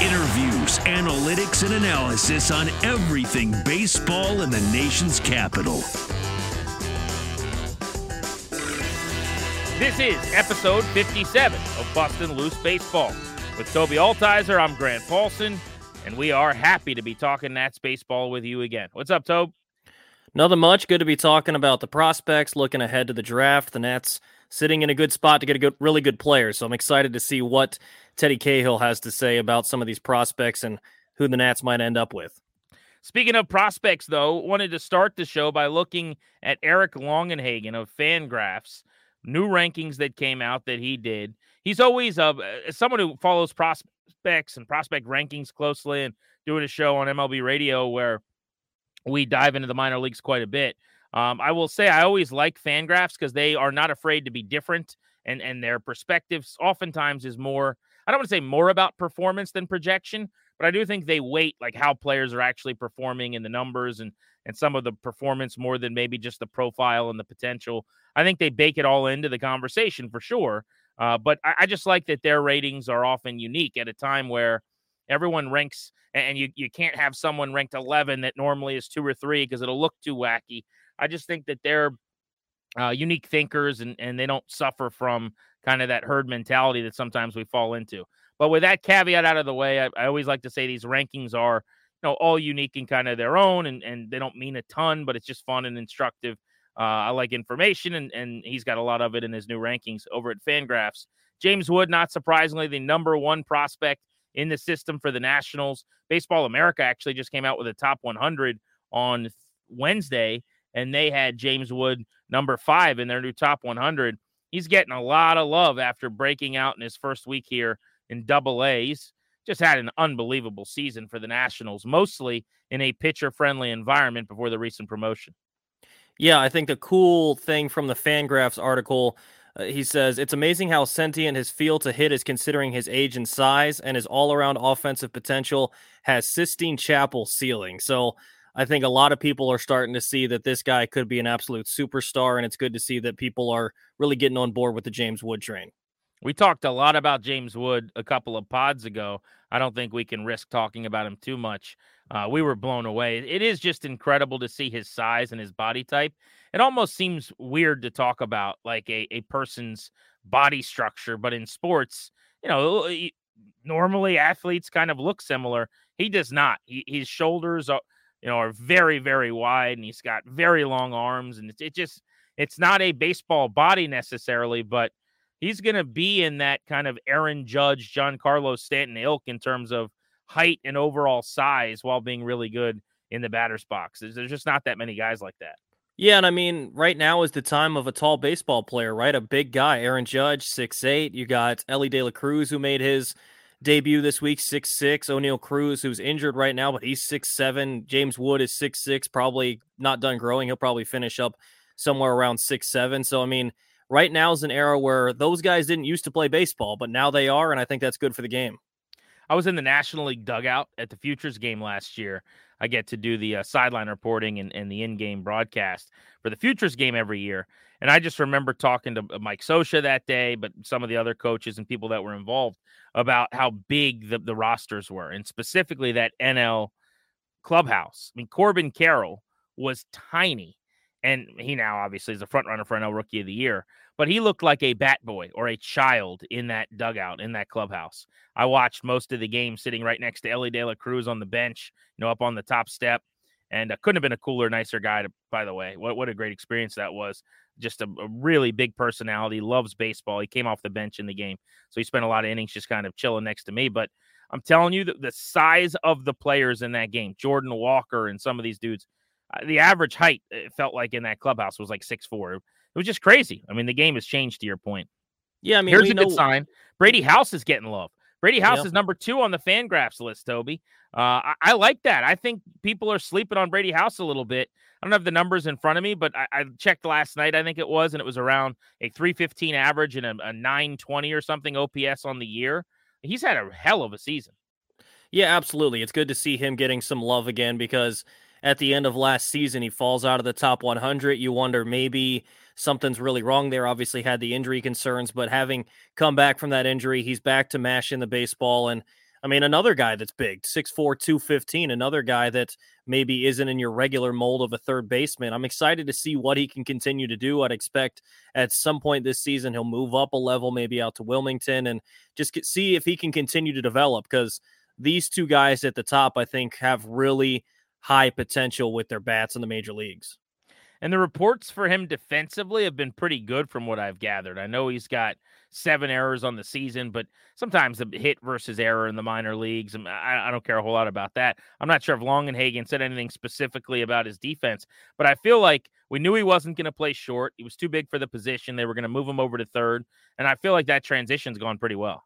Interviews, analytics, and analysis on everything baseball in the nation's capital. This is episode 57 of Bustin' Loose Baseball. With Tobi Altizer, I'm Grant Paulson, and we are happy to be talking Nats baseball with you again. What's up, Tobe? Nothing much. Good to be talking about the prospects, looking ahead to the draft. The Nats sitting in a good spot to get a good, really good player. So I'm excited to see what Teddy Cahill has to say about some of these prospects and who the Nats might end up with. Speaking of prospects, though, wanted to start the show by looking at Eric Longenhagen of Fangraphs, new rankings that came out that he did. He's always as someone who follows prospects and prospect rankings closely and doing a show on MLB radio where we dive into the minor leagues quite a bit. Um, I will say I always like Fangraphs because they are not afraid to be different and and their perspectives oftentimes is more I don't want to say more about performance than projection, but I do think they weight like how players are actually performing in the numbers and and some of the performance more than maybe just the profile and the potential. I think they bake it all into the conversation for sure. Uh, but I, I just like that their ratings are often unique at a time where everyone ranks and you, you can't have someone ranked 11 that normally is two or three because it'll look too wacky. I just think that they're uh, unique thinkers and, and they don't suffer from kind of that herd mentality that sometimes we fall into. But with that caveat out of the way, I, I always like to say these rankings are, you know, all unique and kind of their own, and, and they don't mean a ton, but it's just fun and instructive. Uh, I like information, and, and he's got a lot of it in his new rankings over at Fangraphs. James Wood, not surprisingly, the number one prospect in the system for the Nationals. Baseball America actually just came out with a top 100 on Wednesday, and they had James Wood number five in their new top 100. He's getting a lot of love after breaking out in his first week here in double A. He's just had an unbelievable season for the Nationals, mostly in a pitcher friendly environment before the recent promotion. Yeah, I think the cool thing from the Fangraphs article, uh, he says it's amazing how sentient his feel to hit is considering his age and size, and his all around offensive potential has Sistine Chapel ceiling. So I think a lot of people are starting to see that this guy could be an absolute superstar, and it's good to see that people are really getting on board with the James Wood train. We talked a lot about James Wood a couple of pods ago. I don't think we can risk talking about him too much. Uh, we were blown away. It is just incredible to see his size and his body type. It almost seems weird to talk about like a, a person's body structure, but in sports, you know, normally athletes kind of look similar. He does not. He, his shoulders are, you know, are very, very wide, and he's got very long arms, and it, it just it's not a baseball body necessarily, but he's going to be in that kind of Aaron Judge, Giancarlo Stanton ilk in terms of height and overall size while being really good in the batter's box. There's, there's just not that many guys like that. Yeah, and I mean, right now is the time of a tall baseball player, right? A big guy, Aaron Judge, six eight. You got Elly De La Cruz, who made his debut this week, six six. Oneil Cruz, who's injured right now, but he's six seven. James Wood is six six, probably not done growing. He'll probably finish up somewhere around six seven. So I mean, right now is an era where those guys didn't used to play baseball, but now they are, and I think that's good for the game. I was in the National League dugout at the Futures game last year. I get to do the uh, sideline reporting and, and the in game broadcast for the Futures game every year. And I just remember talking to uh, Mike Scioscia that day, but some of the other coaches and people that were involved about how big the, the rosters were, and specifically that NL clubhouse. I mean, Corbin Carroll was tiny, and he now obviously is a front runner for NL Rookie of the Year. But he looked like a bat boy or a child in that dugout in that clubhouse. I watched most of the game sitting right next to Elly De La Cruz on the bench, you know, up on the top step, and uh, couldn't have been a cooler, nicer guy. To, by the way, what what a great experience that was. Just a, a really big personality, loves baseball. He came off the bench in the game, so he spent a lot of innings just kind of chilling next to me. But I'm telling you, the, the size of the players in that game, Jordan Walker and some of these dudes, uh, the average height it felt like in that clubhouse was like six four. Was just crazy. I mean, the game has changed to your point. Yeah, I mean, here's a know... good sign. Brady House is getting love. Brady House is number two on the Fangraphs list, Tobi. Uh, I, I, like that. I think people are sleeping on Brady House a little bit. I don't have the numbers in front of me, but I, I checked last night. I think it was, and it was around a 315 average and a, a 920 or something OPS on the year. He's had a hell of a season. Yeah, absolutely. It's good to see him getting some love again because at the end of last season, he falls out of the top 100. You wonder maybe something's really wrong there. Obviously, had the injury concerns, but having come back from that injury, he's back to mashing the baseball. And I mean, another guy that's big, 6'4, 215, another guy that maybe isn't in your regular mold of a third baseman. I'm excited to see what he can continue to do. I'd expect at some point this season he'll move up a level, maybe out to Wilmington, and just see if he can continue to develop because these two guys at the top, I think, have really high potential with their bats in the major leagues. And the reports for him defensively have been pretty good from what I've gathered. I know he's got seven errors on the season, but sometimes the hit versus error in the minor leagues, um, I, I don't care a whole lot about that. I'm not sure if Longenhagen said anything specifically about his defense, but I feel like we knew he wasn't going to play short. He was too big for the position. They were going to move him over to third. And I feel like that transition's gone pretty well.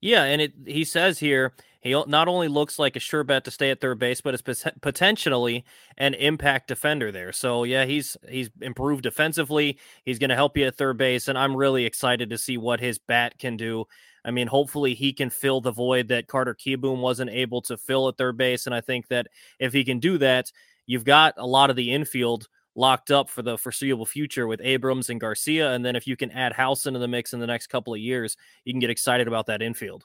Yeah, and it he says here he not only looks like a sure bet to stay at third base, but is potentially an impact defender there. So yeah, he's he's improved defensively. He's going to help you at third base, and I'm really excited to see what his bat can do. I mean, hopefully he can fill the void that Carter Kieboom wasn't able to fill at third base, and I think that if he can do that, you've got a lot of the infield locked up for the foreseeable future with Abrams and Garcia. And then if you can add House into the mix in the next couple of years, you can get excited about that infield.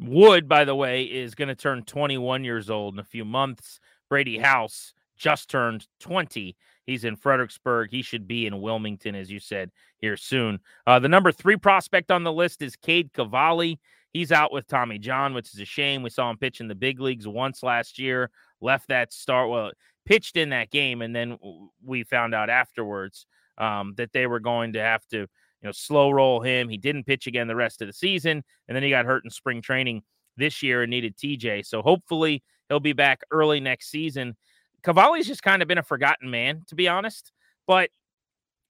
Wood, by the way, is going to turn 21 years old in a few months. Brady House just turned 20. He's in Fredericksburg. He should be in Wilmington, as you said, here soon. Uh, the number three prospect on the list is Cade Cavalli. He's out with Tommy John, which is a shame. We saw him pitch in the big leagues once last year, left that start. Well, pitched in that game, and then we found out afterwards um, that they were going to have to, you know, slow roll him. He didn't pitch again the rest of the season, and then he got hurt in spring training this year and needed TJ. So hopefully he'll be back early next season. Cavalli's just kind of been a forgotten man, to be honest. But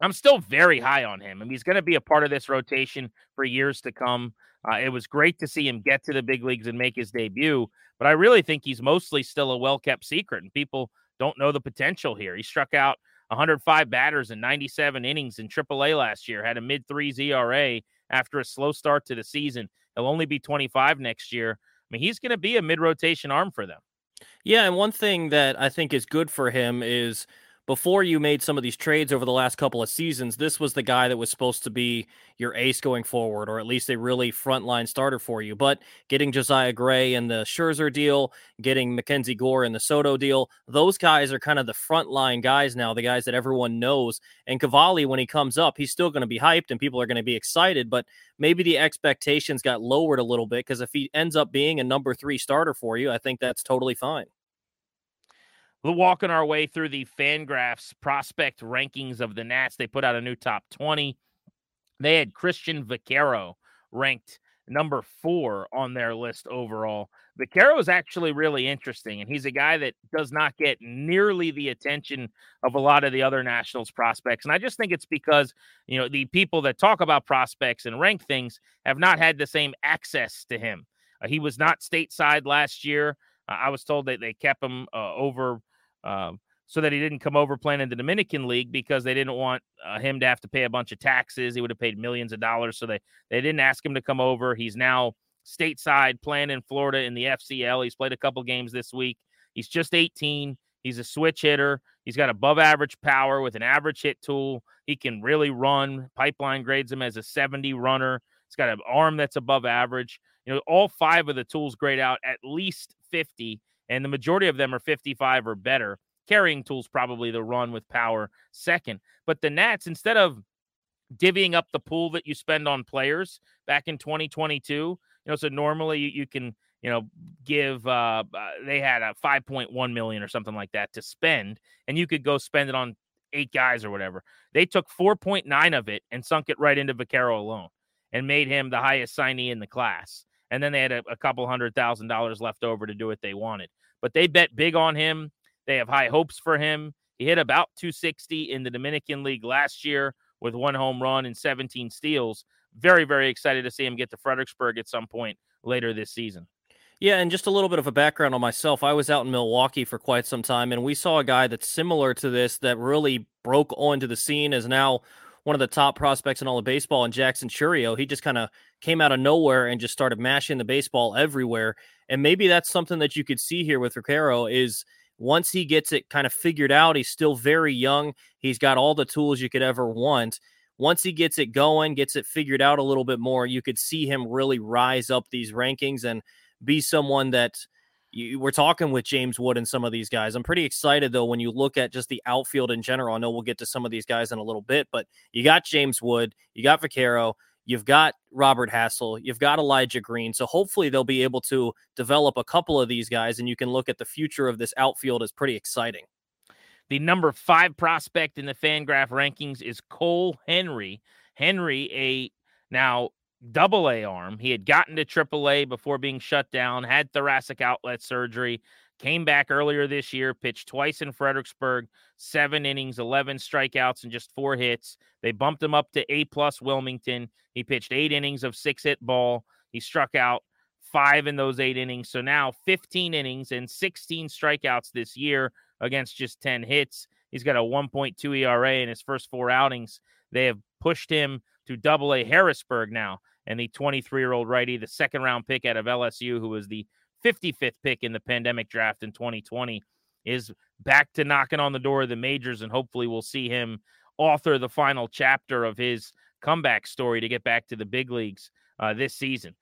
I'm still very high on him. I mean, he's going to be a part of this rotation for years to come. Uh, it was great to see him get to the big leagues and make his debut, but I really think he's mostly still a well kept secret, and people don't know the potential here. He struck out 105 batters in 97 innings in AAA last year, had a mid threes ERA after a slow start to the season. He'll only be 25 next year. I mean, he's going to be a mid rotation arm for them. Yeah, and one thing that I think is good for him is before you made some of these trades over the last couple of seasons, this was the guy that was supposed to be your ace going forward, or at least a really frontline starter for you. But getting Josiah Gray and the Scherzer deal, getting Mackenzie Gore and the Soto deal, those guys are kind of the frontline guys now, the guys that everyone knows. And Cavalli, when he comes up, he's still going to be hyped and people are going to be excited, but maybe the expectations got lowered a little bit because if he ends up being a number three starter for you, I think that's totally fine walking our way through the Fangraphs prospect rankings of the Nats. They put out a new top 20. They had Cristhian Vaquero ranked number four on their list overall. Vaquero is actually really interesting, and he's a guy that does not get nearly the attention of a lot of the other Nationals prospects. And I just think it's because, you know, the people that talk about prospects and rank things have not had the same access to him. Uh, he was not stateside last year. I was told that they kept him uh, over um, so that he didn't come over playing in the Dominican League because they didn't want uh, him to have to pay a bunch of taxes. He would have paid millions of dollars, so they they didn't ask him to come over. He's now stateside playing in Florida in the FCL. He's played a couple games this week. He's just 18. He's a switch hitter. He's got above average power with an average hit tool. He can really run. Pipeline grades him as a 70 runner. He's got an arm that's above average. You know, all five of the tools grade out at least 50, and the majority of them are 55 or better. Carrying tools probably the run with power second. But the Nats, instead of divvying up the pool that you spend on players back in 2022, you know, so normally you, you can you know, give uh, uh they had a 5.1 million or something like that to spend, and you could go spend it on eight guys or whatever. They took 4.9 of it and sunk it right into Vaquero alone and made him the highest signee in the class. And then they had a, a couple hundred thousand dollars left over to do what they wanted. But they bet big on him. They have high hopes for him. He hit about 260 in the Dominican League last year with one home run and 17 steals. Very, very excited to see him get to Fredericksburg at some point later this season. Yeah, and just a little bit of a background on myself. I was out in Milwaukee for quite some time, and we saw a guy that's similar to this that really broke onto the scene as now one of the top prospects in all of baseball. And Jackson Chourio. he just kind of came out of nowhere and just started mashing the baseball everywhere. And maybe that's something that you could see here with Vaquero is once he gets it kind of figured out, he's still very young. He's got all the tools you could ever want. Once he gets it going, gets it figured out a little bit more, you could see him really rise up these rankings and be someone that you, we're talking with James Wood and some of these guys. I'm pretty excited though when you look at just the outfield in general. I know we'll get to some of these guys in a little bit, but you got James Wood, you got Vaquero, you've got Robert Hassell, you've got Elijah Green. So hopefully they'll be able to develop a couple of these guys, and you can look at the future of this outfield as pretty exciting. The number five prospect in the Fangraph rankings is Cole Henry. Henry, a now double A arm. He had gotten to triple A before being shut down, had thoracic outlet surgery, came back earlier this year, pitched twice in Fredericksburg, seven innings, 11 strikeouts, and just four hits. They bumped him up to A plus Wilmington. He pitched eight innings of six hit ball. He struck out five in those eight innings. So now 15 innings and 16 strikeouts this year against just 10 hits. He's got a 1.2 ERA in his first four outings. They have pushed him to double A Harrisburg now and the 23 year old righty, the second round pick out of LSU, who was the 55th pick in the pandemic draft in 2020, is back to knocking on the door of the majors. And hopefully, we'll see him author the final chapter of his comeback story to get back to the big leagues uh, this season.